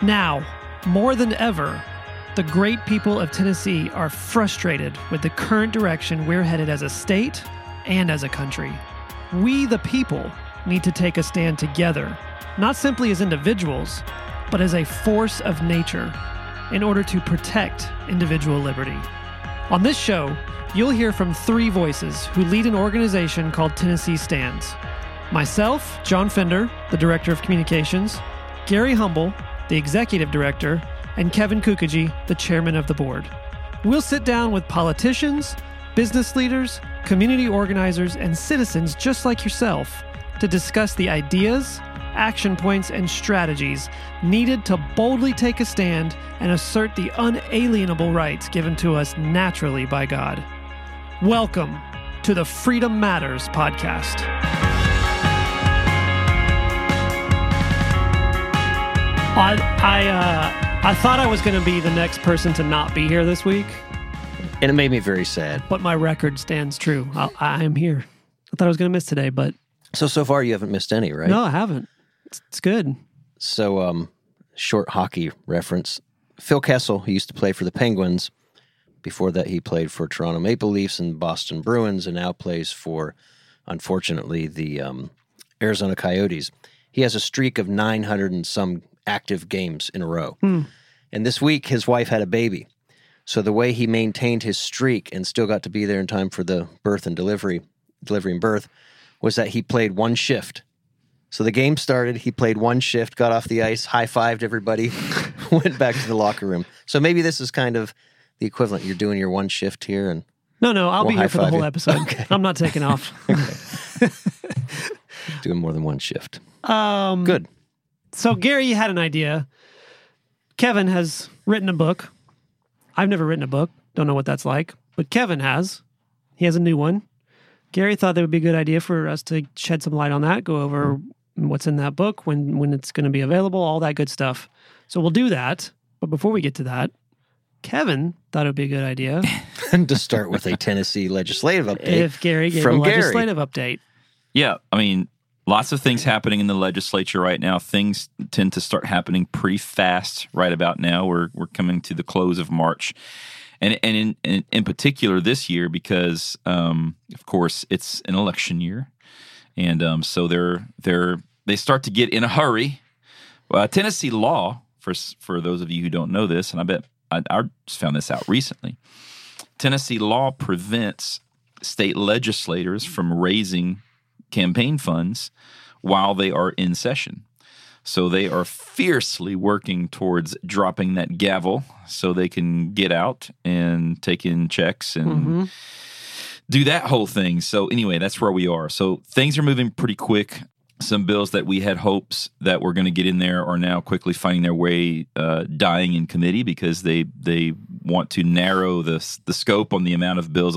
Now, more than ever, the great people of Tennessee are frustrated with the current direction we're headed as a state and as a country. We, the people, need to take a stand together, not simply as individuals, but as a force of nature in order to protect individual liberty. On this show, you'll hear from three voices who lead an organization called Tennessee Stands. Myself, John Fender, the Director of Communications, Gary Humble, the Executive Director, and Kevin Kookogey, the Chairman of the Board. We'll sit down with politicians, business leaders, community organizers, and citizens just like yourself to discuss the ideas, action points, and strategies needed to boldly take a stand and assert the unalienable rights given to us naturally by God. Welcome to the Freedom Matters podcast. I I, uh, I thought I was going to be the next person to not be here this week, And it made me very sad. but my record stands true. I, I am here. I thought I was going to miss today, but So, so far you haven't missed any, right? no, I haven't. It's, it's good. So, um, short hockey reference. Phil Kessel, who used to play for the Penguins. Before that, he played for Toronto Maple Leafs and Boston Bruins, and now plays for, unfortunately, the um, Arizona Coyotes. He has a streak of 900 and some active games in a row. And this week, his wife had a baby. So the way he maintained his streak and still got to be there in time for the birth and delivery, delivery and birth, was that he played one shift. So the game started. He played one shift, got off the ice, high fived everybody, went back to the locker room. So maybe this is kind of the equivalent. You're doing your one shift here, and No, no, I'll We'll be here for the whole you. episode. I'm not taking off. doing more than one shift. Um, Good. So Gary you had an idea. Kevin has written a book. I've never written a book. Don't know what that's like, but Kevin has. He has a new one. Gary thought that would be a good idea for us to shed some light on that, go over what's in that book, when when it's going to be available, all that good stuff. So we'll do that. But before we get to that, Kevin thought it would be a good idea And to start with a Tennessee legislative update. if Gary gave from a Gary. legislative update. Yeah, I mean, lots of things happening in the legislature right now. Things tend to start happening pretty fast right about now. We're we're coming to the close of March, and and in in, in particular this year because, um, of course, it's an election year, and um, so they're they're they start to get in a hurry. Uh, Tennessee law for for those of you who don't know this, and I bet I, I just found this out recently. Tennessee law prevents state legislators from raising campaign funds while they are in session. So they are fiercely working towards dropping that gavel so they can get out and take in checks and mm-hmm. do that whole thing. So anyway, that's where we are. So things are moving pretty quick. Some bills that we had hopes that were going to get in there are now quickly finding their way uh, dying in committee because they they want to narrow the the scope on the amount of bills.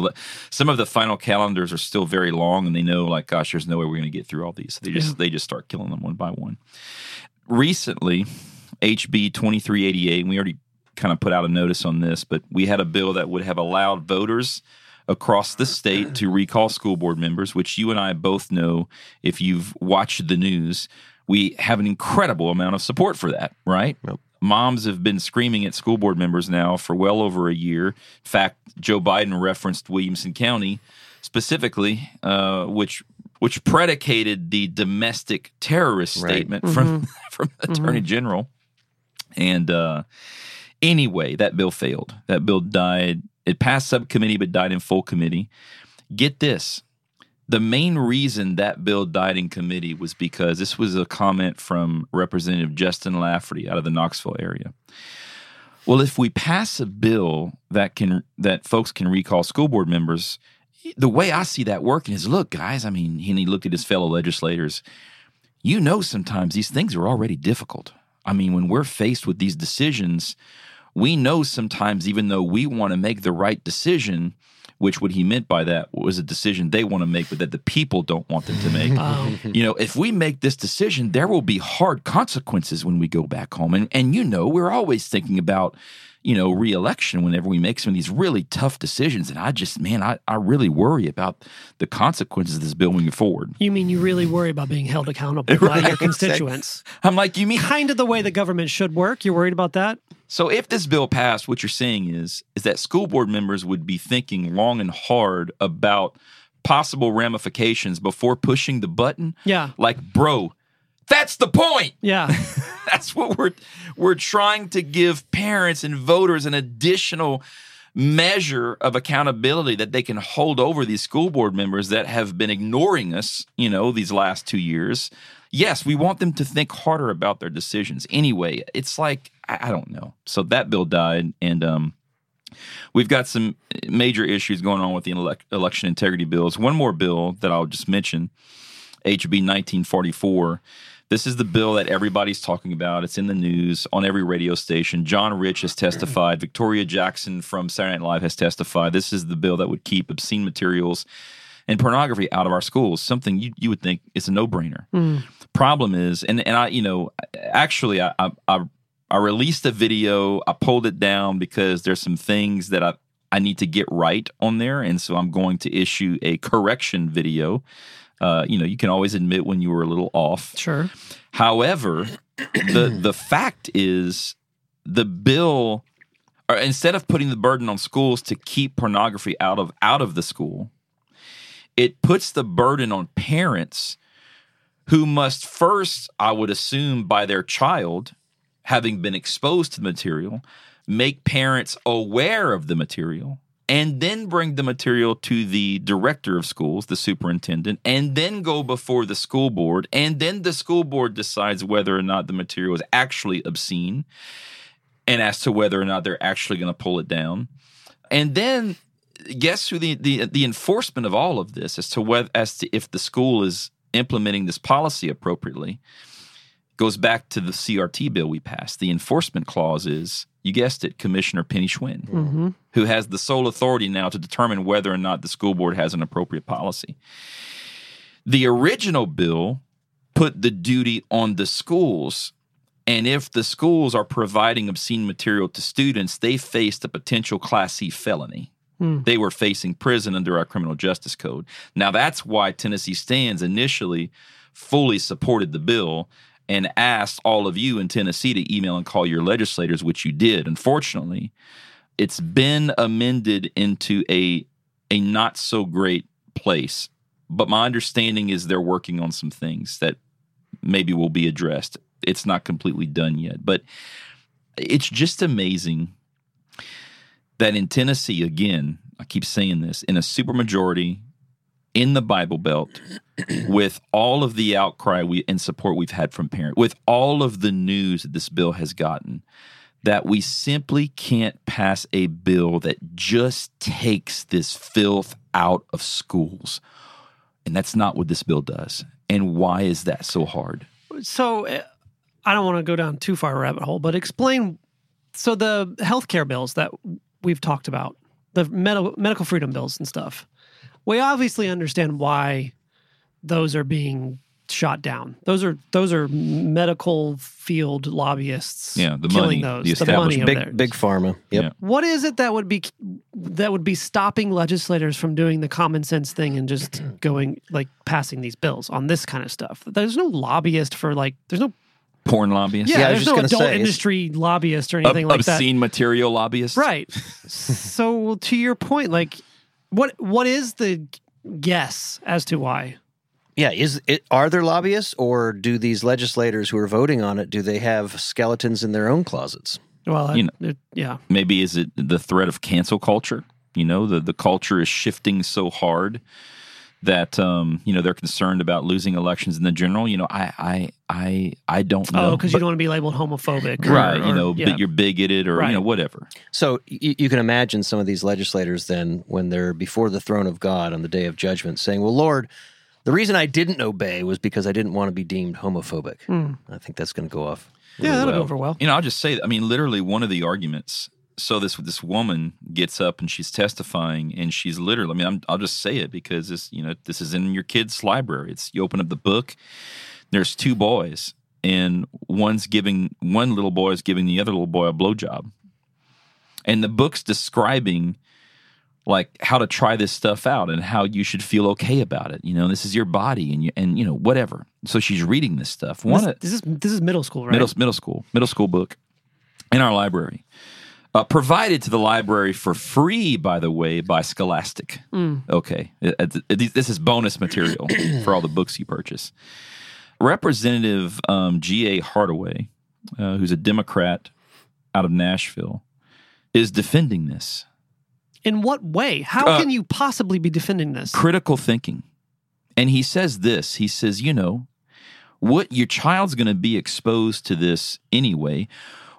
Some of the final calendars are still very long, and they know like, gosh, there's no way we're going to get through all these. So they just Yeah. they just start killing them one by one. Recently, HB 2388, and we already kind of put out a notice on this, but we had a bill that would have allowed voters across the state to recall school board members, which you and I both know if you've watched the news, we have an incredible amount of support for that, right? Moms have been screaming at school board members now for well over a year. In fact, Joe Biden referenced Williamson County specifically, uh, which which predicated the domestic terrorist Right. statement from from the Attorney General. And uh, anyway, that bill failed. That bill died. It passed subcommittee, but died in full committee. Get this. The main reason that bill died in committee was because this was a comment from Representative Justin Lafferty out of the Knoxville area. Well, if we pass a bill that can that folks can recall school board members, the way I see that working is, look, guys. I mean, and he looked at his fellow legislators. You know, sometimes these things are already difficult. I mean, when we're faced with these decisions, we know sometimes, even though we want to make the right decision, which what he meant by that was a decision they want to make, but that the people don't want them to make. Um, you know, if we make this decision, there will be hard consequences when we go back home. And and you know, we're always thinking about, you know, reelection whenever we make some of these really tough decisions. And I just, man, I, I really worry about the consequences of this bill moving forward. You mean you really worry about being held accountable by your constituents? I'm like, you mean Kind of the way the government should work. You're worried about that? So if this bill passed, what you're saying is is that school board members would be thinking long and hard about possible ramifications before pushing the button. Yeah. Like, bro, that's the point. Yeah. That's what we're we're trying to give parents and voters an additional measure of accountability that they can hold over these school board members that have been ignoring us, you know, these last 2 years. Yes, we want them to think harder about their decisions. Anyway, it's like I, I don't know. So that bill died and um We've got some major issues going on with the elec- election integrity bills. One more bill that I'll just mention, HB 1944. This is the bill that everybody's talking about. It's in the news on every radio station. John Rich has testified. Victoria Jackson from Saturday Night Live has testified. This is the bill that would keep obscene materials and pornography out of our schools. Something you, you would think is a no brainer. Hmm. Problem is, and, and I, you know, actually, I, I, I I released a video. I pulled it down because there's some things that I, I need to get right on there. And so I'm going to issue a correction video. Uh, you know, you can always admit when you were a little off. Sure. However, the the fact is the bill or instead of putting the burden on schools to keep pornography out of out of the school, it puts the burden on parents who must first, I would assume, by their child having been exposed to the material, make parents aware of the material, and then bring the material to the director of schools, the superintendent, and then go before the school board. And then the school board decides whether or not the material is actually obscene and as to whether or not they're actually going to pull it down. And then guess who the, the the enforcement of all of this as to whether as to if the school is implementing this policy appropriately goes back to the CRT bill we passed. The enforcement clause is, you guessed it, Commissioner Penny Schwinn, mm-hmm. who has the sole authority now to determine whether or not the school board has an appropriate policy. The original bill put the duty on the schools. And if the schools are providing obscene material to students, they faced a potential Class C felony. Hmm. They were facing prison under our criminal justice code. Now, that's why Tennessee Stands initially fully supported the bill and asked all of you in Tennessee to email and call your legislators, which you did. Unfortunately, it's been amended into a a not so great place. But my understanding is they're working on some things that maybe will be addressed. It's not completely done yet, but it's just amazing that in Tennessee, again, I keep saying this, in a supermajority in the Bible Belt, with all of the outcry we and support we've had from parents, with all of the news that this bill has gotten, that we simply can't pass a bill that just takes this filth out of schools. And that's not what this bill does. And why is that so hard? So uh, I don't want to go down too far a rabbit hole, but explain. So the healthcare bills that we've talked about, the medical freedom bills and stuff. We obviously understand why those are being shot down. Those are those are medical field lobbyists. Yeah, the killing money, those. the The, money establishment. over Big there. big pharma. Yep. Yeah. What is it that would be that would be stopping legislators from doing the common sense thing and just going like passing these bills on this kind of stuff? There's no lobbyist for like there's no Porn lobbyists? yeah, Yeah, I was there's just no adult say, industry lobbyist or Ob- anything like that. obscene material lobbyists? Right. so to your point, like what what is the guess as to why? Yeah, is it are there lobbyists or do these legislators who are voting on it do they have skeletons in their own closets? Well, You I- it- yeah. Maybe is it the threat of cancel culture? You know, the, the culture is shifting so hard that um, you know they're concerned about losing elections in the general. You know, I I I I don't know. Oh, because you don't want to be labeled homophobic, right? or- you know, yeah. that you're bigoted or Right. you know whatever. So y- you can imagine some of these legislators then when they're before the throne of God on the day of judgment saying, "Well, Lord, the reason I didn't obey was because I didn't want to be deemed homophobic." I think that's going to go off. Hmm. yeah, that'll well. go over well. You know, I'll just say, I mean, literally one of the arguments. So this this woman gets up and she's testifying, and she's literally. I mean, I'm, I'll just say it because this, you know, this is in your kid's library. It's you open up the book. There's two boys, and one's giving one little boy is giving the other little boy a blowjob. and the book's describing like how to try this stuff out and how you should feel okay about it. You know, this is your body and you and you know whatever. So she's reading this stuff. One This, this is this is middle school, right? middle middle school middle school book in our library. Uh, provided to the library for free, by the way, by Scholastic. Okay, It- it- it- this is bonus material for all the books you purchase. Representative um, G. A. Hardaway, uh, who's a Democrat out of Nashville, is defending this In what way? How Uh, can you possibly be defending this? critical thinking. And he says this he says, you know, what your child's going to be exposed to this anyway.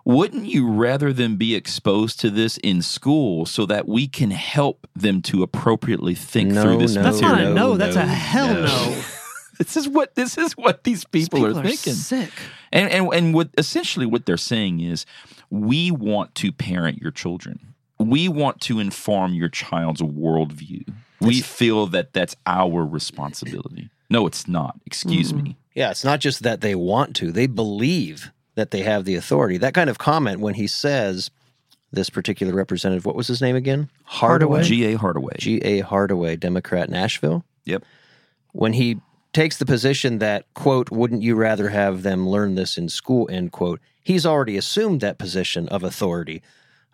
Wouldn't you rather them be exposed to this in school so that we can help them to appropriately think No, through this no, That's not a no. no, That's a hell no. no. This is what this is what these people, People are thinking. sick. And and and what essentially what they're saying is we want to parent your children. We want to inform your child's worldview. We feel that that's our responsibility. No, it's not. Excuse mm-hmm. me. Yeah, it's not just that they want to, they believe that they have the authority. That kind of comment when he says this particular representative, what was his name again? Hardaway. G.A. Hardaway. G.A. Hardaway, Democrat, Nashville. yep. When he takes the position that, quote, wouldn't you rather have them learn this in school, end quote, he's already assumed that position of authority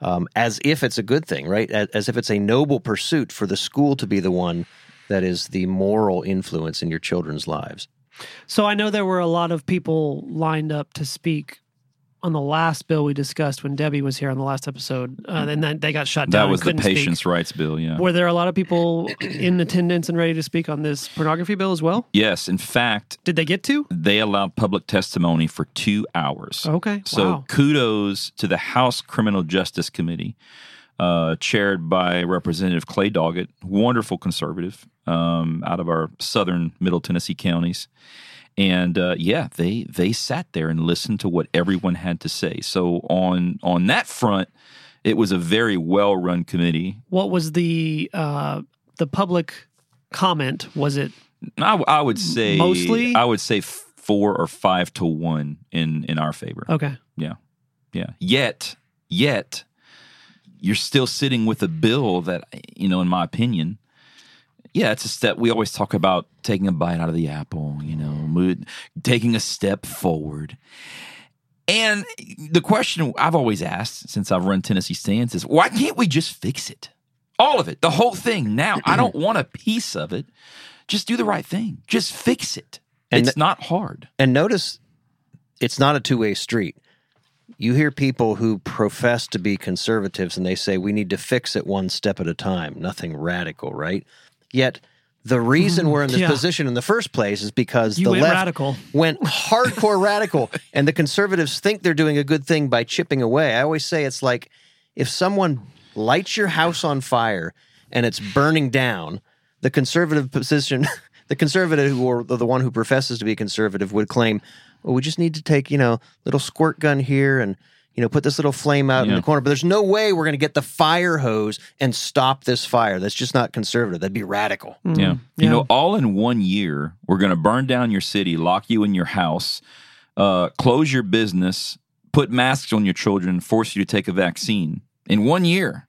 um, as if it's a good thing, right? As, as if it's a noble pursuit for the school to be the one that is the moral influence in your children's lives. So I know there were a lot of people lined up to speak on the last bill we discussed when Debbie was here on the last episode, uh, and then they got shut down. That was the couldn't speak. patients' rights bill, yeah. Were there a lot of people in attendance and ready to speak on this pornography bill as well? Yes, in fact, Did they get to? they allowed public testimony for two hours. Okay. So wow. kudos to the House Criminal Justice Committee, uh, chaired by Representative Clay Doggett, wonderful conservative um, out of our southern Middle Tennessee counties. And uh, yeah, they they sat there and listened to what everyone had to say. So on on that front, it was a very well run committee. What was the uh, the public comment? Was it I would say Mostly? I would say four or five to one in in our favor. okay? Yeah. Yeah. Yet, yet, you're still sitting with a bill that, you know, in my opinion, yeah, it's a step. We always talk about taking a bite out of the apple, you know, taking a step forward. And the question I've always asked since I've run Tennessee Stands is why can't we just fix it? All of it, the whole thing. Now, I don't want a piece of it. Just do the right thing. Just fix it. And it's th- not hard. And notice it's not a two way street. You hear people who profess to be conservatives and they say we need to fix it one step at a time, nothing radical, right? Yet the reason mm, we're in this yeah. position in the first place is because You the left radical. went hardcore radical and the conservatives think they're doing a good thing by chipping away. I always say it's like if someone lights your house on fire and it's burning down, the conservative position, the conservative who or the one who professes to be conservative would claim, well, we just need to take, you know, little squirt gun here and you know, put this little flame out in the corner. But there's no way we're going to get the fire hose and stop this fire. That's just not conservative. That'd be radical. Yeah. yeah. You know, all in one year, we're going to burn down your city, lock you in your house, uh, close your business, put masks on your children, force you to take a vaccine in one year.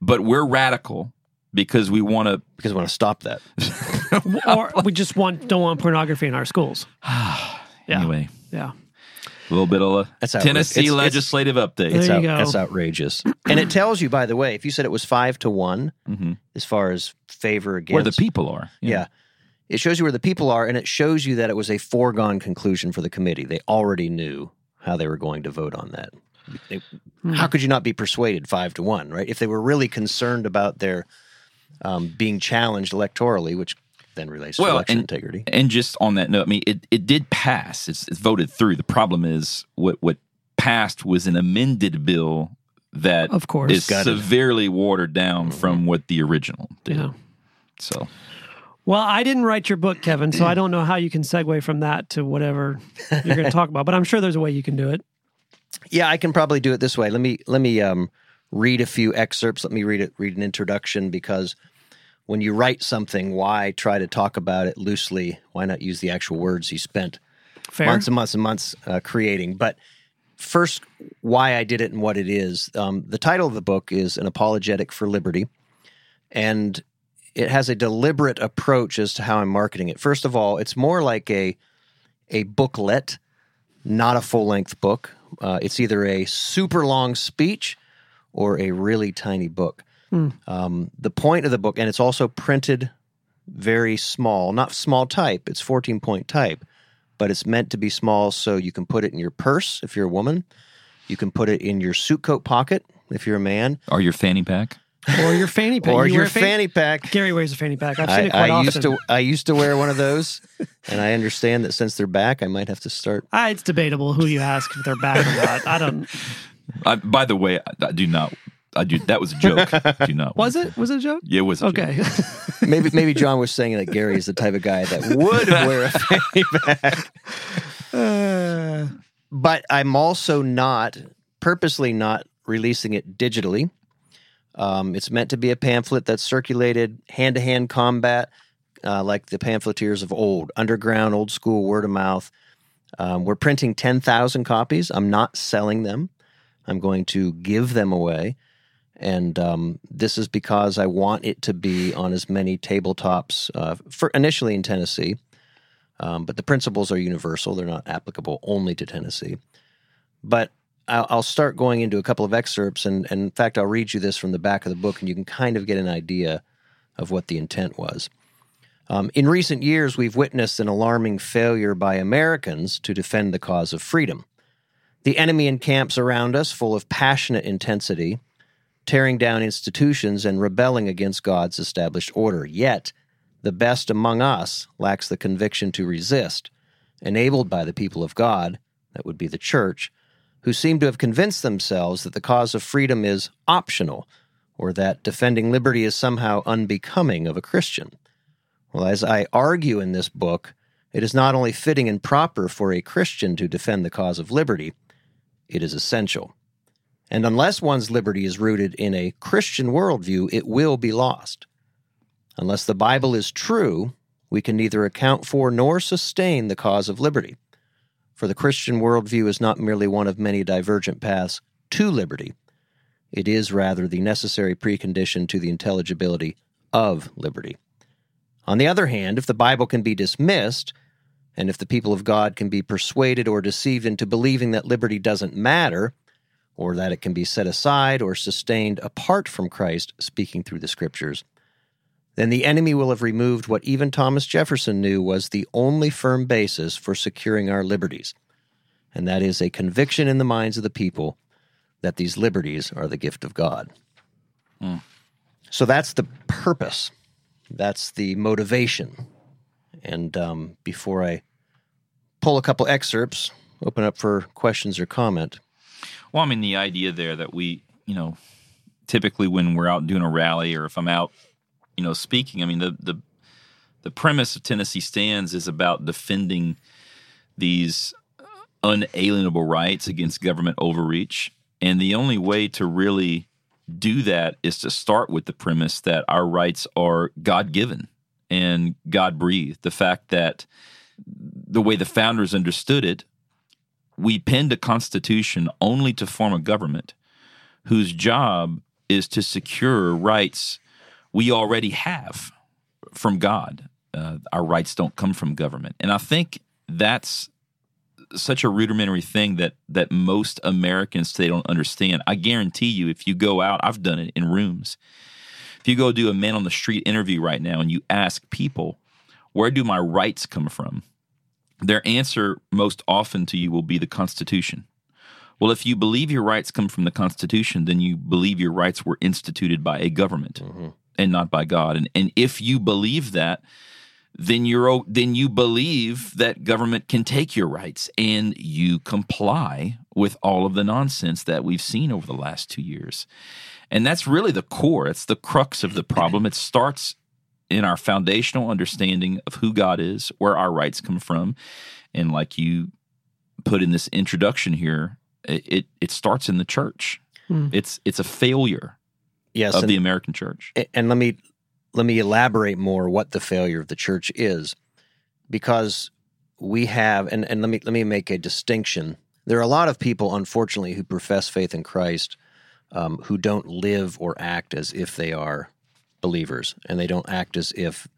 But we're radical because we want to. Because we want to stop that. or we just want don't want pornography in our schools. Yeah. Anyway, Yeah. a little bit of a That's outrageous. Tennessee It's- it's- legislative update. There It's you out, go. That's outrageous. and it tells you, by the way, if you said it was five to one Mhm. as far as favor against, Where the people are. yeah. it shows you where the people are, and it shows you that it was a foregone conclusion for the committee. They already knew how they were going to vote on that. They- How could you not be persuaded five to one, right? If they were really concerned about their um, being challenged electorally, which then relates to Well, election and- integrity. And just on that note, I mean, it, it did pass. It's, it's voted through. The problem is what what passed was an amended bill that Of course. is Gutted. severely watered down from what the original did. Yeah. So Well, I didn't write your book, Kevin, so I don't know how you can segue from that to whatever you're going to talk about. But I'm sure there's a way you can do it. Yeah, I can probably do it this way. Let me let me um, read a few excerpts. Let me read it. Read an introduction because when you write something, why try to talk about it loosely? Why not use the actual words you spent Fair. months and months and months uh, creating? But first, why I did it and what it is. Um, the title of the book is An Apologetic for Liberty. And it has a deliberate approach as to how I'm marketing it. First of all, it's more like a a booklet, not a full length book. Uh, it's either a super long speech or a really tiny book. Um, the point of the book, and it's also printed very small, not small type, it's 14 point type, but it's meant to be small so you can put it in your purse if you're a woman. You can put it in your suit coat pocket if you're a man, Or your fanny pack? Or your fanny pack. or You your wear fanny pack. Gary wears a fanny pack. I've seen I, it quite I often. used to I used to wear one of those, and I understand that since they're back, I might have to start. Ah, it's debatable who you ask if they're back or not. I don't. I, by the way, I, I do not. I do. That was a joke. do not. Was it? Was it a joke? Yeah, it was. A Okay. Joke. Maybe maybe John was saying that Gary is the type of guy that would wear a fanny pack. Uh, but I'm also not purposely not releasing it digitally. Um, it's meant to be a pamphlet that's circulated hand to hand combat, uh, like the pamphleteers of old, underground, old school, word of mouth. Um, we're printing 10,000 copies. I'm not selling them, I'm going to give them away. And um, this is because I want it to be on as many tabletops uh, for initially in Tennessee. Um, but the principles are universal; they're not applicable only to Tennessee. But I'll, I'll start going into a couple of excerpts, and, and in fact, I'll read you this from the back of the book, and you can kind of get an idea of what the intent was. Um, in recent years, we've witnessed an alarming failure by Americans to defend the cause of freedom. The enemy encamps around us, full of passionate intensity, tearing down institutions and rebelling against God's established order. Yet, the best among us lacks the conviction to resist, enabled by the people of God, that would be the church, who seem to have convinced themselves that the cause of freedom is optional or that defending liberty is somehow unbecoming of a Christian. Well, as I argue in this book, it is not only fitting and proper for a Christian to defend the cause of liberty, it is essential. And unless one's liberty is rooted in a Christian worldview, it will be lost. Unless the Bible is true, we can neither account for nor sustain the cause of liberty. For the Christian worldview is not merely one of many divergent paths to liberty, it is rather the necessary precondition to the intelligibility of liberty. On the other hand, if the Bible can be dismissed, and if the people of God can be persuaded or deceived into believing that liberty doesn't matter, or that it can be set aside or sustained apart from Christ speaking through the Scriptures, then the enemy will have removed what even Thomas Jefferson knew was the only firm basis for securing our liberties, and that is a conviction in the minds of the people that these liberties are the gift of God. So that's the purpose, that's the motivation. And um, before I pull a couple excerpts, open up for questions or comment. Well, I mean, the idea there that we, you know, typically when we're out doing a rally or if I'm out, you know, speaking, I mean, the the the premise of Tennessee Stands is about defending these unalienable rights against government overreach, and the only way to really do that is to start with the premise that our rights are God given and God breathed. The fact that the way the founders understood it, we penned a constitution only to form a government whose job is to secure rights we already have from God. Uh, our rights don't come from government, and I think that's such a rudimentary thing that that most Americans today don't understand. I guarantee you, if you go out, I've done it in rooms. If you go do a man on the street interview right now and you ask people, "Where do my rights come from?" Their answer most often to you will be the Constitution. Well, if you believe your rights come from the Constitution, then you believe your rights were instituted by a government mm-hmm. and not by God. And and if you believe that, then you're then you believe that government can take your rights and you comply with all of the nonsense that we've seen over the last 2 years. And that's really the core. It's the crux of the problem. It starts in our foundational understanding of who God is, where our rights come from, and like you put in this introduction here, it it, it starts in the church. Hmm. It's it's a failure Yes, of and- the American church. And let me let me elaborate more what the failure of the church is because we have and, and let me let me make a distinction There are a lot of people, unfortunately, who profess faith in Christ um, who don't live or act as if they are believers, and they don't act as if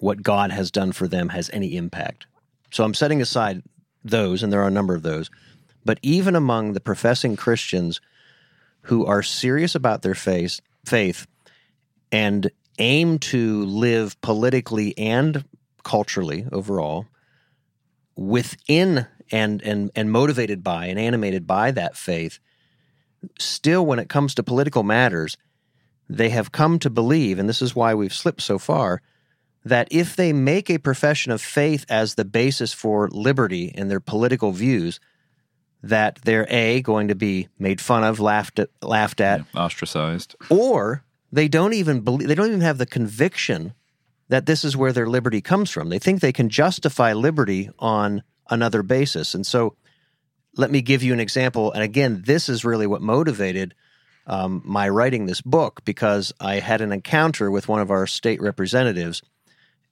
what God has done for them has any impact. So I'm setting aside those, and there are a number of those. But even among the professing Christians who are serious about their faith, faith and aim to live politically and culturally overall within and and and motivated by and animated by that faith still when it comes to political matters they have come to believe and this is why we've slipped so far that if they make a profession of faith as the basis for liberty in their political views that they're a going to be made fun of laughed at laughed at Yeah, ostracized. or they don't even believe they don't even have the conviction that this is where their liberty comes from they think they can justify liberty on another basis and so let me give you an example and again this is really what motivated um, my writing this book because i had an encounter with one of our state representatives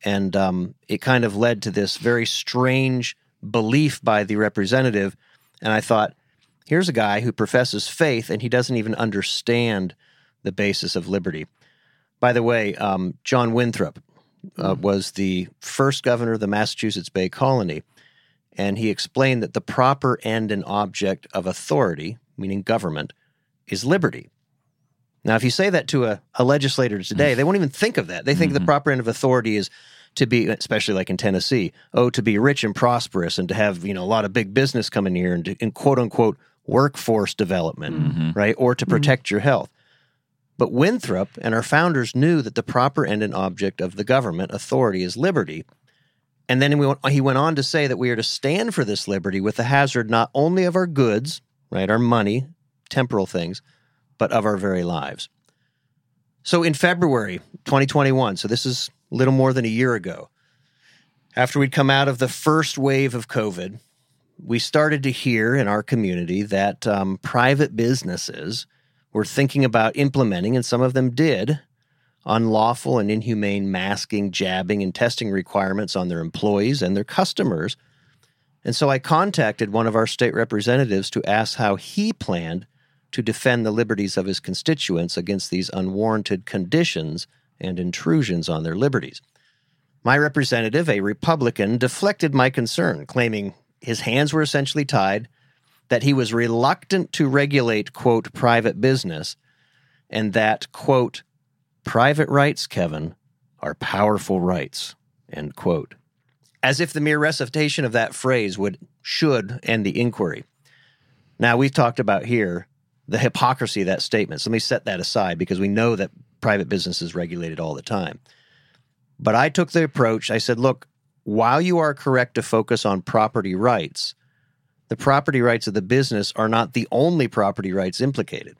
and um, it kind of led to this very strange belief by the representative and i thought here's a guy who professes faith and he doesn't even understand the basis of liberty. By the way, um, John Winthrop uh, was the first governor of the Massachusetts Bay Colony, and he explained that the proper end and object of authority, meaning government, is liberty. Now, if you say that to a, a legislator today, they won't even think of that. They think the mm-hmm. proper end of authority is to be, especially like in Tennessee, oh, to be rich and prosperous and to have you know a lot of big business coming here and, to, and quote unquote workforce development, mm-hmm. right, or to mm-hmm. protect your health. But Winthrop and our founders knew that the proper end and object of the government authority is liberty. And then we he went on to say that we are to stand for this liberty with the hazard not only of our goods, right, our money, temporal things, but of our very lives. So in February 2021, so this is a little more than a year ago, after we'd come out of the first wave of COVID, we started to hear in our community that um, private businesses were thinking about implementing, and some of them did, unlawful and inhumane masking, jabbing, and testing requirements on their employees and their customers. And so I contacted one of our state representatives to ask how he planned to defend the liberties of his constituents against these unwarranted conditions and intrusions on their liberties. My representative, a Republican, deflected my concern, claiming his hands were essentially tied, that he was reluctant to regulate, quote, private business, and that, quote, private rights, Kevin, are powerful rights, end quote. As if the mere recitation of that phrase would, should end the inquiry. Now, we've talked about here the hypocrisy of that statement. So let me set that aside because we know that private business is regulated all the time. But I took the approach, I said, look, while you are correct to focus on property rights, the property rights of the business are not the only property rights implicated.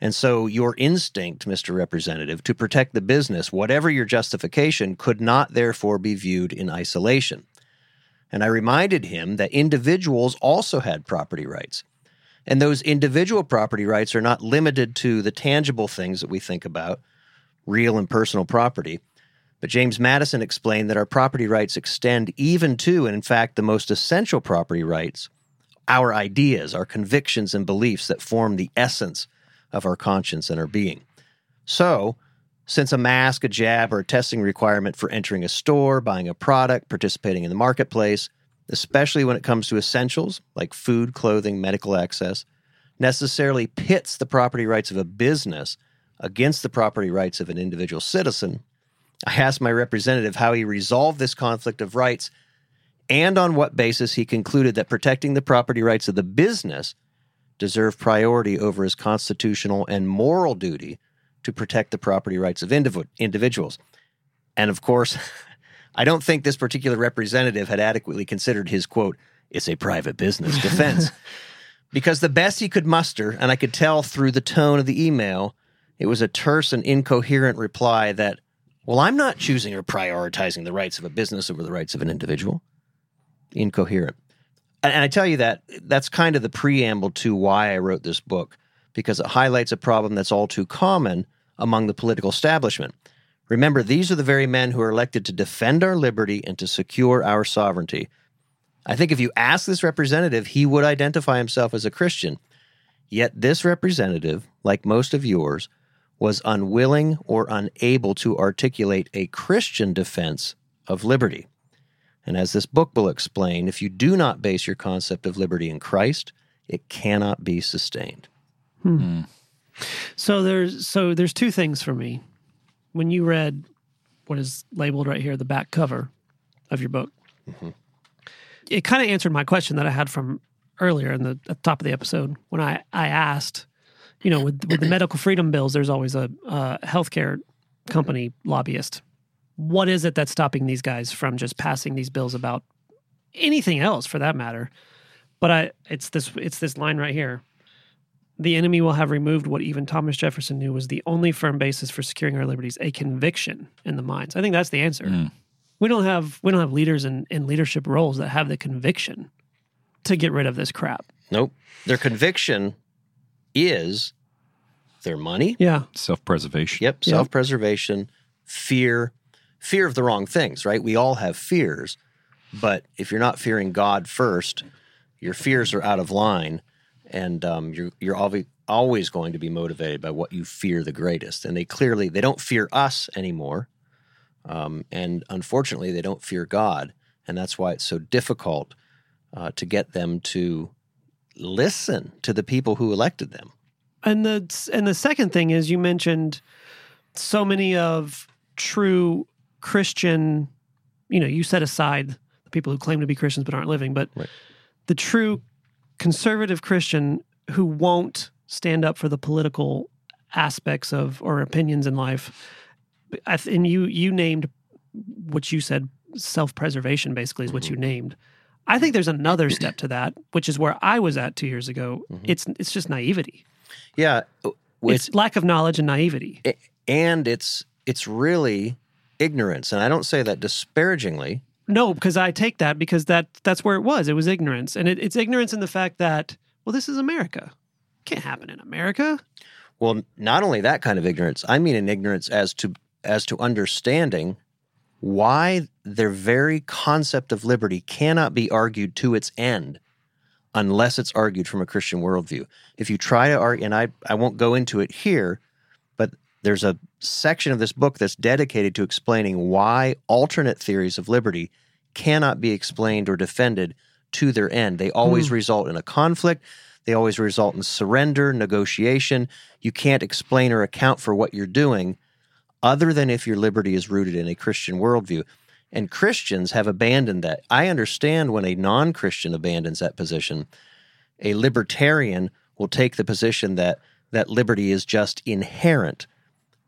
And so your instinct, Mr. Representative, to protect the business, whatever your justification, could not therefore be viewed in isolation. And I reminded him that individuals also had property rights. And those individual property rights are not limited to the tangible things that we think about, real and personal property. But James Madison explained that our property rights extend even to, and in fact, the most essential property rights, our ideas, our convictions and beliefs that form the essence of our conscience and our being. So, since a mask, a jab, or a testing requirement for entering a store, buying a product, participating in the marketplace, especially when it comes to essentials like food, clothing, medical access, necessarily pits the property rights of a business against the property rights of an individual citizen, I asked my representative how he resolved this conflict of rights and on what basis he concluded that protecting the property rights of the business deserved priority over his constitutional and moral duty to protect the property rights of indiv- individuals. And of course, I don't think this particular representative had adequately considered his quote, it's a private business defense. because the best he could muster, and I could tell through the tone of the email, it was a terse and incoherent reply that, well, I'm not choosing or prioritizing the rights of a business over the rights of an individual. Incoherent. And I tell you that that's kind of the preamble to why I wrote this book, because it highlights a problem that's all too common among the political establishment. Remember, these are the very men who are elected to defend our liberty and to secure our sovereignty. I think if you ask this representative, he would identify himself as a Christian. Yet this representative, like most of yours, was unwilling or unable to articulate a Christian defense of liberty. And as this book will explain, if you do not base your concept of liberty in Christ, it cannot be sustained. Hmm. Hmm. So there's so there's two things for me. When you read what is labeled right here, the back cover of your book, mm-hmm. it kind of answered my question that I had from earlier in the at the top of the episode when I I asked, you know, with with the medical freedom bills, there's always a, a healthcare company lobbyist. What is it that's stopping these guys from just passing these bills about anything else, for that matter? But I, it's this it's this line right here the enemy will have removed what even Thomas Jefferson knew was the only firm basis for securing our liberties, a conviction in the minds. I think that's the answer. Mm. We don't have we don't have leaders in, in leadership roles that have the conviction to get rid of this crap. Nope. Their conviction is their money. Yeah. Self preservation. Yep. Yep. Self preservation, fear, fear of the wrong things, right? We all have fears, but if you're not fearing God first, your fears are out of line, and um, you're you're always always going to be motivated by what you fear the greatest. And they clearly they don't fear us anymore, um, and unfortunately they don't fear God, and that's why it's so difficult uh, to get them to listen to the people who elected them. And the and the second thing is you mentioned so many of true Christian, you know, you set aside the people who claim to be Christians but aren't living, but Right. the true conservative Christian who won't stand up for the political aspects of or opinions in life. I th- And you you named what you said self preservation basically is what you mm-hmm. named. I think there's another step to that, which is where I was at two years ago. Mm-hmm. It's it's just naivety. Yeah, with It's lack of knowledge and naivety. A- and it's it's really ignorance and i don't say that disparagingly No, because I take that because that that's where it was. It was ignorance, and it, it's ignorance in the fact that well, this is America. Can't happen in America. well not only that kind of ignorance i mean an ignorance as to as to understanding why their very concept of liberty cannot be argued to its end unless it's argued from a christian worldview if you try to argue and i i won't go into it here there's a section of this book that's dedicated to explaining why alternate theories of liberty cannot be explained or defended to their end. They always hmm. result in a conflict. They always result in surrender, negotiation. You can't explain or account for what you're doing other than if your liberty is rooted in a Christian worldview. And Christians have abandoned that. I understand when a non Christian abandons that position. A libertarian will take the position that, that liberty is just inherent.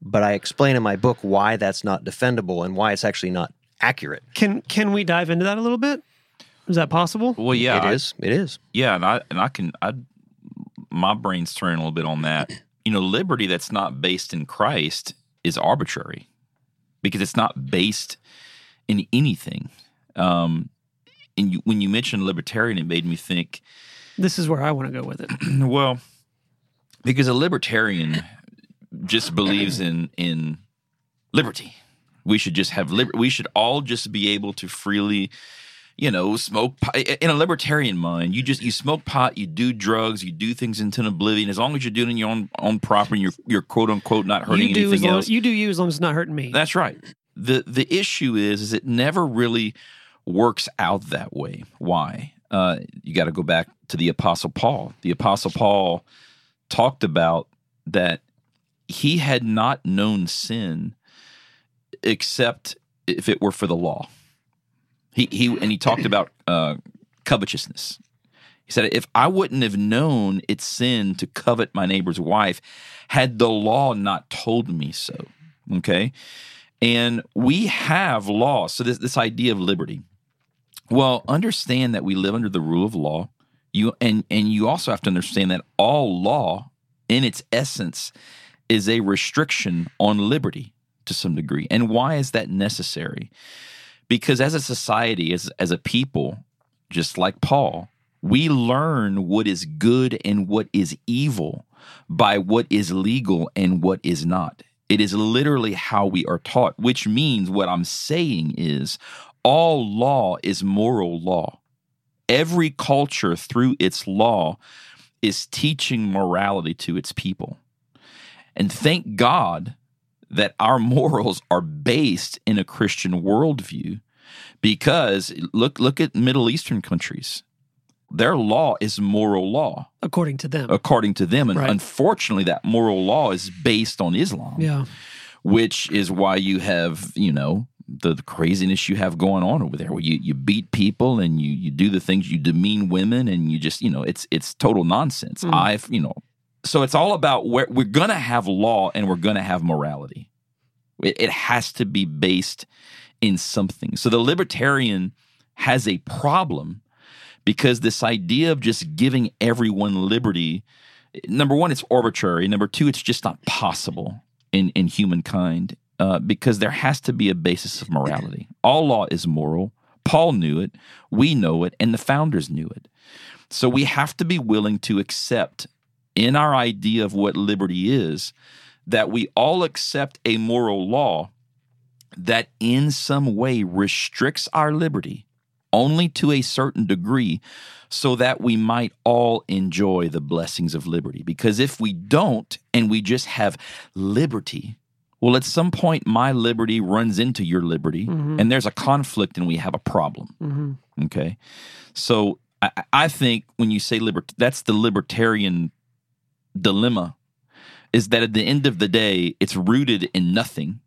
But I explain in my book why that's not defendable and why it's actually not accurate. Can can we dive into that a little bit? Is that possible? Well, yeah, it I- is. It is. Yeah, and I and I can I my brain's turning a little bit on that. You know, liberty that's not based in Christ is arbitrary because it's not based in anything. Um, and you, when you mentioned libertarian, it made me think. This is where I want to go with it. Well, because a libertarian just believes in in liberty. We should just have liber- We should all just be able to freely, you know, smoke. Pot. In a libertarian mind, you just you smoke pot, you do drugs, you do things into oblivion. As long as you're doing your own own property, you're you're quote unquote not hurting you do anything long else. you do you as long as it's not hurting me. That's right. the The issue is, is it never really works out that way. Why? Uh, you got to go back to the Apostle Paul. The Apostle Paul talked about that he had not known sin except if it were for the law. He he and he talked about uh, covetousness. He said, "If I wouldn't have known it's sin to covet my neighbor's wife, had the law not told me so." Okay, and we have law. So this this idea of liberty. Well, understand that we live under the rule of law. You and and you also have to understand that all law, in its essence, is a restriction on liberty to some degree. And why is that necessary? Because as a society, as as a people, just like Paul, we learn what is good and what is evil by what is legal and what is not. It is literally how we are taught, which means what I'm saying is all law is moral law. Every culture, through its law, is teaching morality to its people. And thank God that our morals are based in a Christian worldview because look look at Middle Eastern countries. Their law is moral law according to them. according to them and Right. unfortunately that moral law is based on Islam yeah. which is why you have you know the, the craziness you have going on over there where you, you beat people and you you do the things you demean women and you just you know it's it's total nonsense Mm. i've you know so it's all about where we're gonna have law and we're gonna have morality. It, it has to be based in something. So the libertarian has a problem because this idea of just giving everyone liberty number one it's arbitrary. Number two it's just not possible in in humankind uh, because there has to be a basis of morality. All law is moral. Paul knew it. We know it. And the founders knew it. So we have to be willing to accept in our idea of what liberty is that we all accept a moral law that in some way restricts our liberty only to a certain degree so that we might all enjoy the blessings of liberty. Because if we don't and we just have liberty, well, at some point, my liberty runs into your liberty and there's a conflict and we have a problem. hmm Okay. So I, I think when you say liberty, that's the libertarian dilemma is that at the end of the day, it's rooted in nothing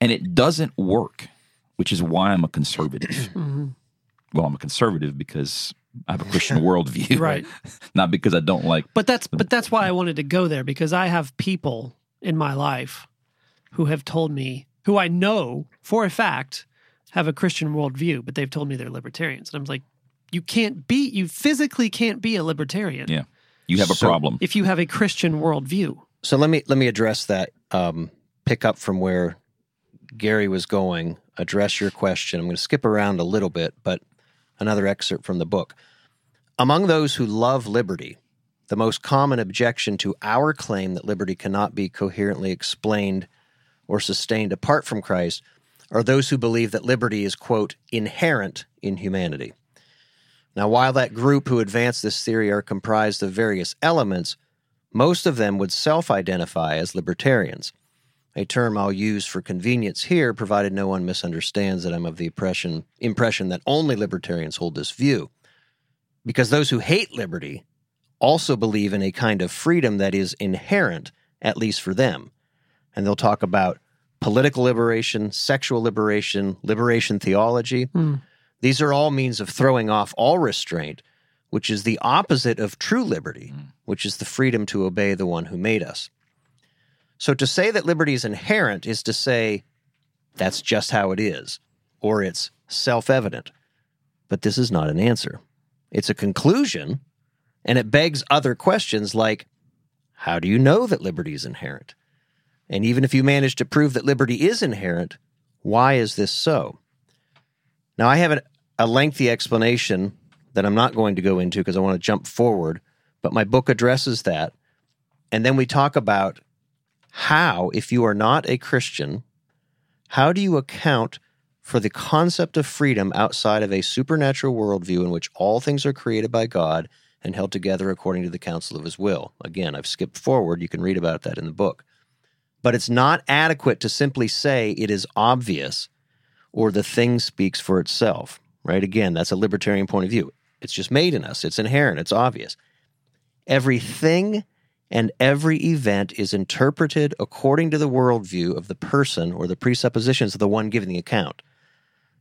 and it doesn't work, which is why I'm a conservative. Mm-hmm. Well, I'm a conservative because I have a Christian worldview, Right. Not because I don't like. But that's but that's why I wanted to go there because I have people in my life who have told me who I know for a fact have a Christian worldview, but they've told me they're libertarians. And I'm like, you can't be you physically can't be a libertarian Yeah, you have a So- problem. if you have a Christian worldview. So let me let me address that. Um, pick up from where Gary was going. Address your question. I'm going to skip around a little bit, but another excerpt from the book. Among those who love liberty, the most common objection to our claim that liberty cannot be coherently explained or sustained apart from Christ are those who believe that liberty is quote inherent in humanity. Now, while that group who advance this theory are comprised of various elements, most of them would self identify as libertarians, a term I'll use for convenience here, provided no one misunderstands that I'm of the impression, impression that only libertarians hold this view. Because those who hate liberty also believe in a kind of freedom that is inherent, at least for them. And they'll talk about political liberation, sexual liberation, liberation theology. Hmm. These are all means of throwing off all restraint, which is the opposite of true liberty, mm. which is the freedom to obey the one who made us. So to say that liberty is inherent is to say that's just how it is, or it's self evident. But this is not an answer. It's a conclusion, and it begs other questions like how do you know that liberty is inherent? And even if you manage to prove that liberty is inherent, why is this so? Now, I have an, a lengthy explanation that I'm not going to go into because I want to jump forward, but my book addresses that. And then we talk about how, if you are not a Christian, how do you account for the concept of freedom outside of a supernatural worldview in which all things are created by God and held together according to the counsel of his will? Again, I've skipped forward. You can read about that in the book. But it's not adequate to simply say it is obvious or the thing speaks for itself, right? Again, that's a libertarian point of view. It's just made in us, it's inherent, it's obvious. Everything and every event is interpreted according to the worldview of the person or the presuppositions of the one giving the account.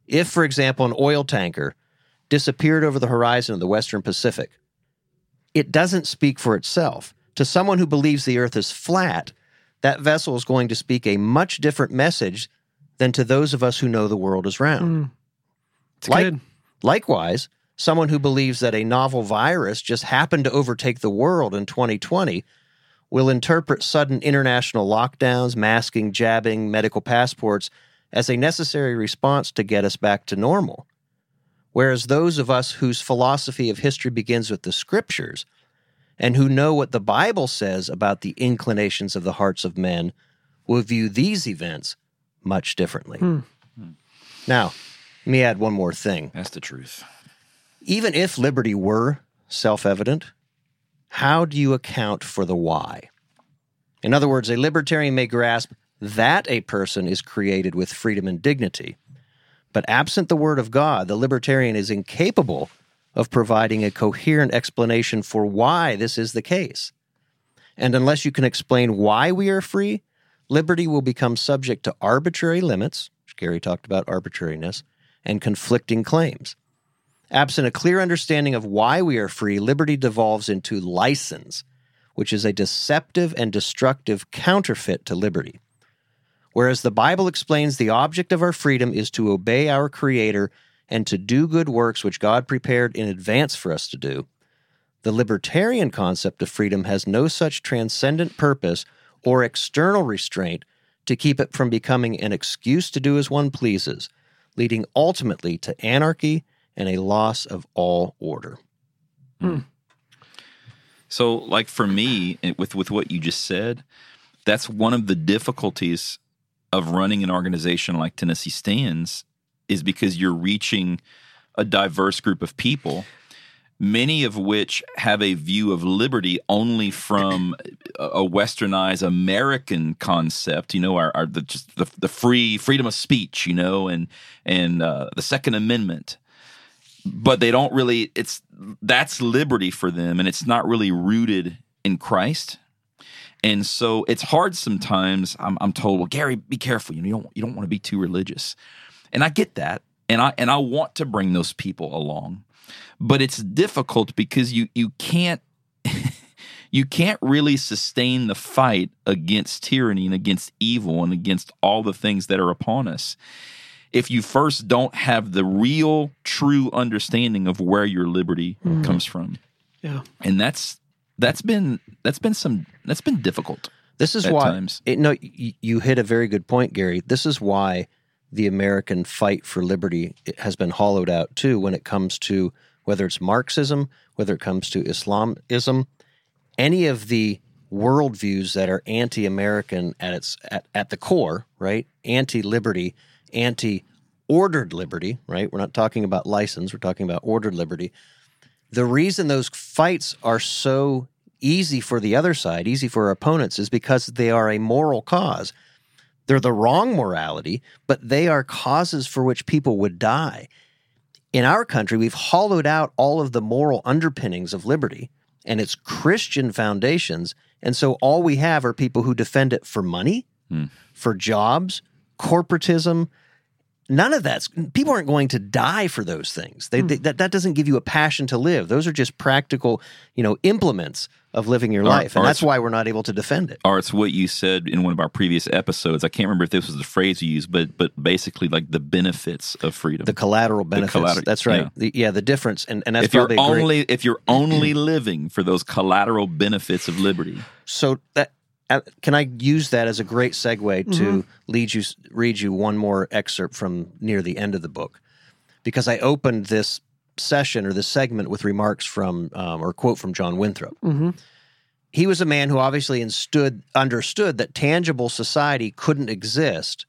If, for example, an oil tanker disappeared over the horizon of the Western Pacific, it doesn't speak for itself. To someone who believes the earth is flat, that vessel is going to speak a much different message than to those of us who know the world is round. Mm. It's Like- good. Likewise, someone who believes that a novel virus just happened to overtake the world in 2020 will interpret sudden international lockdowns, masking, jabbing, medical passports as a necessary response to get us back to normal. Whereas those of us whose philosophy of history begins with the scriptures and who know what the Bible says about the inclinations of the hearts of men will view these events much differently. Hmm. Now, let me add one more thing That's the truth. Even if liberty were self evident, how do you account for the why? In other words, a libertarian may grasp that a person is created with freedom and dignity, but absent the Word of God, the libertarian is incapable of providing a coherent explanation for why this is the case. And unless you can explain why we are free, liberty will become subject to arbitrary limits. Gary talked about arbitrariness and conflicting claims. Absent a clear understanding of why we are free, liberty devolves into license, which is a deceptive and destructive counterfeit to liberty. Whereas the Bible explains the object of our freedom is to obey our Creator and to do good works which God prepared in advance for us to do, the libertarian concept of freedom has no such transcendent purpose or external restraint to keep it from becoming an excuse to do as one pleases, leading ultimately to anarchy and a loss of all order. Hmm. So, like for me, with with what you just said, that's one of the difficulties of running an organization like Tennessee Stands, is because you're reaching a diverse group of people, many of which have a view of liberty only from a westernized American concept. You know, our, our the just the, the free freedom of speech. You know, and and uh, the Second Amendment but they don't really it's that's liberty for them and it's not really rooted in christ and so it's hard sometimes i'm, I'm told well gary be careful you, know, you don't you don't want to be too religious and i get that and i and i want to bring those people along but it's difficult because you you can't you can't really sustain the fight against tyranny and against evil and against all the things that are upon us if you first don't have the real true understanding of where your liberty mm. comes from Yeah. and that's that's been that's been some that's been difficult This is At why times. It, no, you hit a very good point, Gary. This is why the American fight for liberty has been hollowed out too. When it comes to whether it's Marxism, whether it comes to Islamism, any of the worldviews that are anti-American at its at, at the core, right? Anti-liberty, anti-ordered liberty, right? We're not talking about license. We're talking about ordered liberty. The reason those fights are so easy for the other side, easy for our opponents, is because they are a moral cause. They're the wrong morality, but they are causes for which people would die. In our country, we've hollowed out all of the moral underpinnings of liberty and its Christian foundations. And so all we have are people who defend it for money, hmm. for jobs, corporatism. None of that's people aren't going to die for those things. They, hmm. they- that that doesn't give you a passion to live. Those are just practical, you know, implements of living your Or- life, and that's why we're not able to defend it. or it's what you said in one of our previous episodes i can't remember if this was the phrase you used but but basically like the benefits of freedom The collateral benefits. collateral- that's right. yeah. The, yeah, the difference, and, and that's if you're great- only if you're only living for those collateral benefits of liberty so that can I use that as a great segue to lead you read you one more excerpt from near the end of the book because I opened this session or this segment with remarks from um, or quote from John Winthrop. Mm-hmm. He was a man who obviously instood, understood that tangible society couldn't exist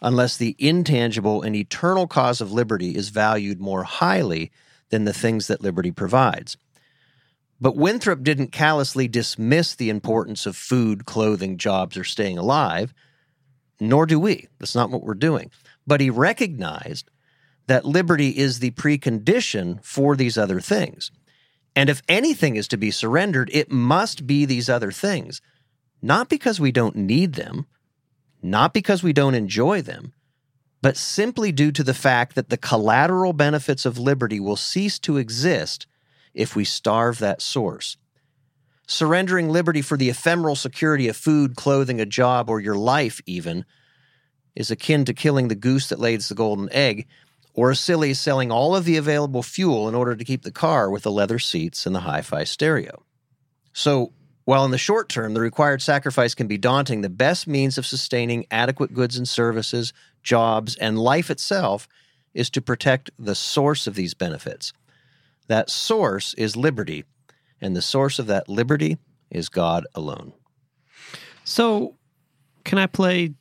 unless the intangible and eternal cause of liberty is valued more highly than the things that liberty provides. But Winthrop didn't callously dismiss the importance of food, clothing, jobs, or staying alive, nor do we. That's not what we're doing. But he recognized that liberty is the precondition for these other things. And if anything is to be surrendered, it must be these other things, not because we don't need them, not because we don't enjoy them, but simply due to the fact that the collateral benefits of liberty will cease to exist if we starve that source. Surrendering liberty for the ephemeral security of food, clothing, a job, or your life, even, is akin to killing the goose that lays the golden egg, or a silly selling all of the available fuel in order to keep the car with the leather seats and the hi fi stereo. So, while in the short term the required sacrifice can be daunting, the best means of sustaining adequate goods and services, jobs, and life itself is to protect the source of these benefits. That source is liberty, and the source of that liberty is God alone. So, can I play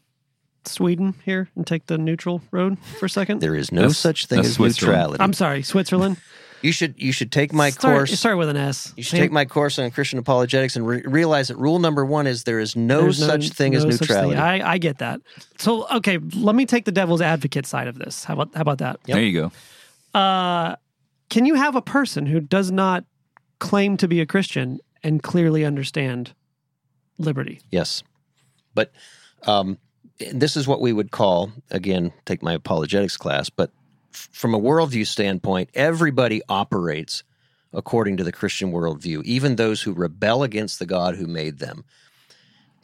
Sweden here and take the neutral road for a second? There is no That's- such thing as neutrality. I'm sorry, Switzerland. You should you should take my start, course. Start with an S. You should take my course on Christian apologetics and re- realize that rule number one is there is no There's such thing as no such neutrality. I, I get that. So okay, let me take the devil's advocate side of this. How about how about that? There you go. Uh, can you have a person who does not claim to be a Christian and clearly understand liberty? Yes. But um, this is what we would call, again, take my apologetics class, but f- from a worldview standpoint, everybody operates according to the Christian worldview, even those who rebel against the God who made them.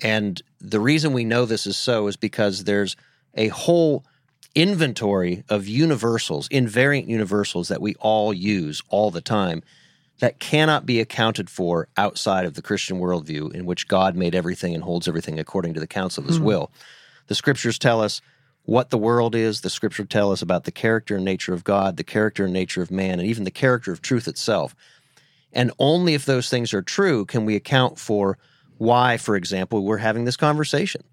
And the reason we know this is so is because there's a whole inventory of universals, invariant universals that we all use all the time that cannot be accounted for outside of the Christian worldview in which God made everything and holds everything according to the counsel of his hmm. will. The scriptures tell us what the world is, the scripture tell us about the character and nature of God, the character and nature of man, and even the character of truth itself. And only if those things are true can we account for why, for example, we're having this conversation,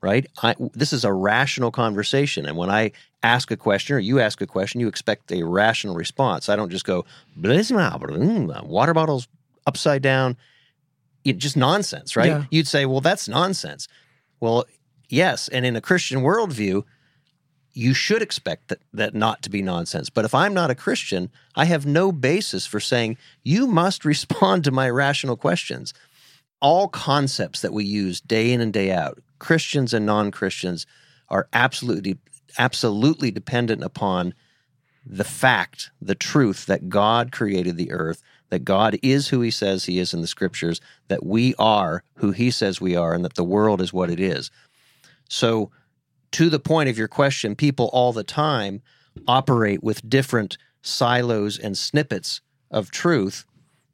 right? I, this is a rational conversation. And when I ask a question or you ask a question, you expect a rational response. I don't just go, "Bless mm, water bottles upside down. It, just nonsense, right? Yeah. You'd say, well, that's nonsense. Well, yes. And in a Christian worldview, you should expect that, that not to be nonsense. But if I'm not a Christian, I have no basis for saying you must respond to my rational questions. All concepts that we use day in and day out, Christians and non Christians, are absolutely, absolutely dependent upon the fact, the truth that God created the earth, that God is who he says he is in the scriptures, that we are who he says we are, and that the world is what it is. So, to the point of your question, people all the time operate with different silos and snippets of truth.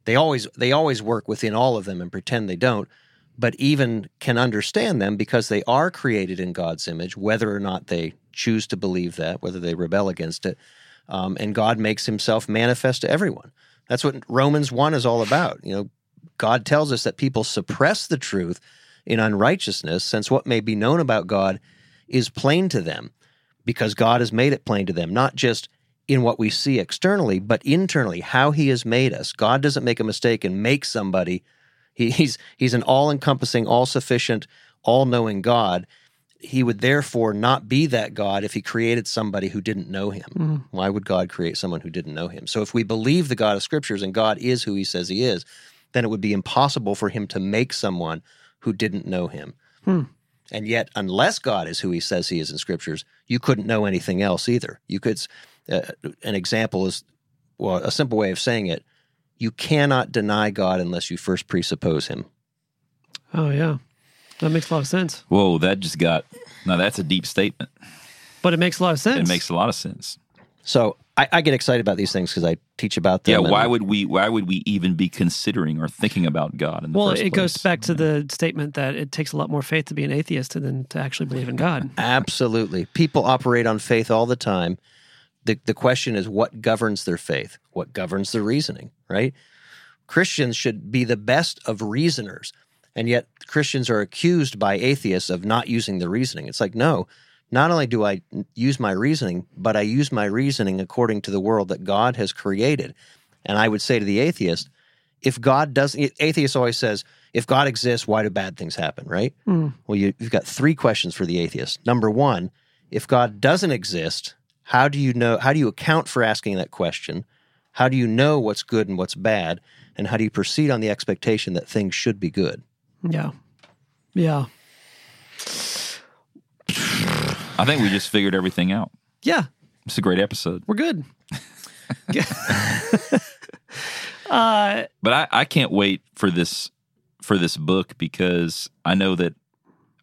They always they always work within all of them and pretend they don't, but even can understand them because they are created in God's image, whether or not they choose to believe that, whether they rebel against it. Um, and God makes himself manifest to everyone. That's what Romans 1 is all about. You know, God tells us that people suppress the truth in unrighteousness, since what may be known about God is plain to them, because God has made it plain to them, not just in what we see externally, but internally, how He has made us. God doesn't make a mistake and make somebody. He, he's he's an all-encompassing, all-sufficient, all-knowing God. He would therefore not be that God if He created somebody who didn't know Him. Mm-hmm. Why would God create someone who didn't know Him? So if we believe the God of Scriptures and God is who He says He is, then it would be impossible for Him to make someone who didn't know Him. Hmm. And yet, unless God is who He says He is in Scriptures, you couldn't know anything else either. You could. Uh, an example is, well, a simple way of saying it: you cannot deny God unless you first presuppose Him. Oh yeah, that makes a lot of sense. Whoa, that just got. Now that's a deep statement. But it makes a lot of sense. It makes a lot of sense. So I, I get excited about these things because I teach about them. Yeah, and- why would we? Why would we even be considering or thinking about God in the well, first it place? goes back to the statement that it takes a lot more faith to be an atheist than to actually believe in God. Absolutely. People operate on faith all the time. The, the question is what governs their faith? What governs their reasoning, right? Christians should be the best of reasoners. And yet Christians are accused by atheists of not using the reasoning. It's like, no, not only do I use my reasoning, but I use my reasoning according to the world that God has created. And I would say to the atheist, if God doesn't, atheist always says, if God exists, why do bad things happen, right? Hmm. Well, you, you've got three questions for the atheist. Number one, if God doesn't exist, how do you know, how do you account for asking that question? How do you know what's good and what's bad? And how do you proceed on the expectation that things should be good? Yeah, yeah, I think we just figured everything out. yeah. It's a great episode. We're good. uh, But I, I can't wait for this for this book because I know that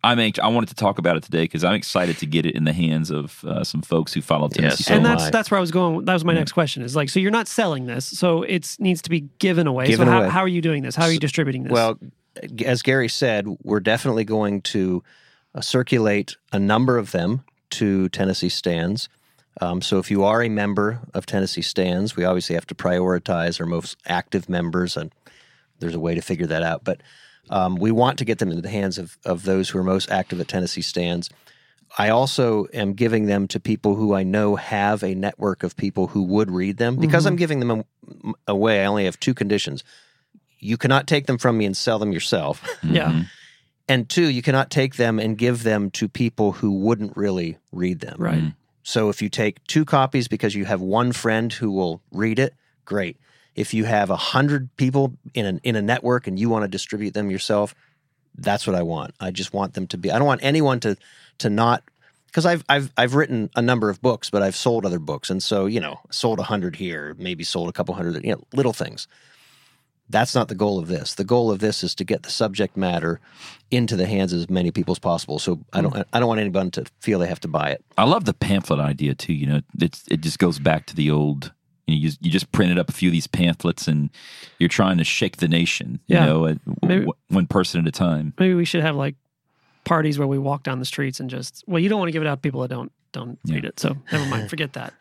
I'm anx- I wanted to talk about it today because I'm excited to get it in the hands of uh, some folks who follow Tennessee. Yes, so and that's that's where I was going. That was my next question. Is like, so you're not selling this, so it needs to be given away. Given so how, away. how are you doing this? How are you distributing this? Well, as Gary said, we're definitely going to uh, circulate a number of them to Tennessee stands. Um, so if you are a member of Tennessee stands, we obviously have to prioritize our most active members, and there's a way to figure that out. But um, we want to get them into the hands of, of those who are most active at Tennessee stands. I also am giving them to people who I know have a network of people who would read them. Because I'm giving them a- away, I only have two conditions. You cannot take them from me and sell them yourself. Yeah. And two, you cannot take them and give them to people who wouldn't really read them. Right. So if you take two copies because you have one friend who will read it, great. If you have a hundred people in a, in a network and you want to distribute them yourself, that's what I want. I just want them to be. I don't want anyone to to not because I've I've I've written a number of books, but I've sold other books, and so you know, sold a hundred here, maybe sold a couple hundred, you know, little things. That's not the goal of this. The goal of this is to get the subject matter into the hands of as many people as possible. So I hmm. don't I don't want anyone to feel they have to buy it. I love the pamphlet idea too. You know, it's it just goes back to the old. You, know, you, you just printed up a few of these pamphlets and you're trying to shake the nation. You know, at, Maybe- w- one person at a time. Maybe we should have like parties where we walk down the streets and just well, you don't want to give it out to people that don't don't Yeah. read it. So never mind, forget that.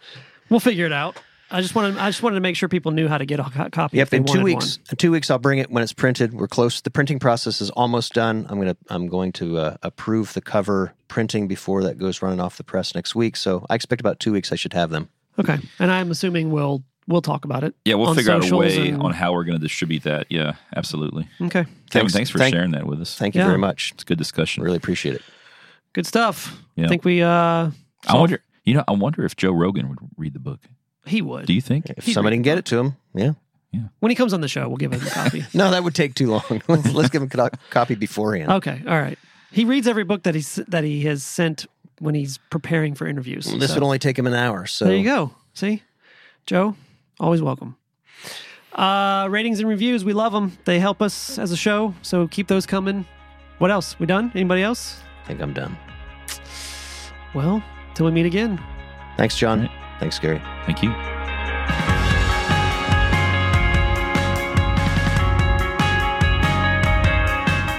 We'll figure it out. I just wanted I just wanted to make sure people knew how to get a co- copy. if Yep. they In two wanted weeks, in two weeks, I'll bring it when it's printed. We're close. The printing process is almost done. I'm gonna I'm going to uh, approve the cover printing before that goes running off the press next week. So I expect about two weeks I should have them. One. Okay, and I'm assuming we'll we'll talk about it. Yeah, we'll figure out a way and- on how we're going to distribute that. Yeah, absolutely. Okay, Kevin, Thanks- thanks for thank- sharing that with us. Thank you Yeah. very much. It's a good discussion. Really appreciate it. good stuff. Yeah. I think we uh I wonder. You know, I wonder if Joe Rogan would read the book. he would Do you think? If He'd somebody can get it to him, yeah. when he comes on the show. We'll give him a copy. No, that would take too long. let's, let's give him a co- copy beforehand. okay, all right. He reads every book that he's that he has sent when he's preparing for interviews. this So- would only take him an hour. So There you go. See, Joe, always welcome. Uh, ratings and reviews, we love them. They help us as a show, so keep those coming. What else? We done? Anybody else? I think I'm done. Well, till we meet again. Thanks, John. Right. Thanks, Gary. Thank you.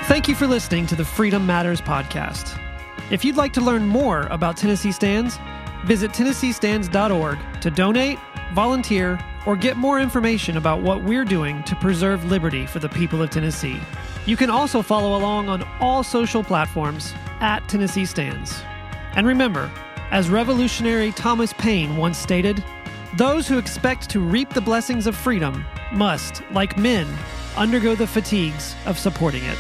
Thank you for listening to the Freedom Matters podcast. If you'd like to learn more about Tennessee Stands, visit TennesseeStands.org to donate, volunteer, or get more information about what we're doing to preserve liberty for the people of Tennessee. You can also follow along on all social platforms at Tennessee Stands. And remember, as revolutionary Thomas Paine once stated, those who expect to reap the blessings of freedom must, like men, undergo the fatigues of supporting it.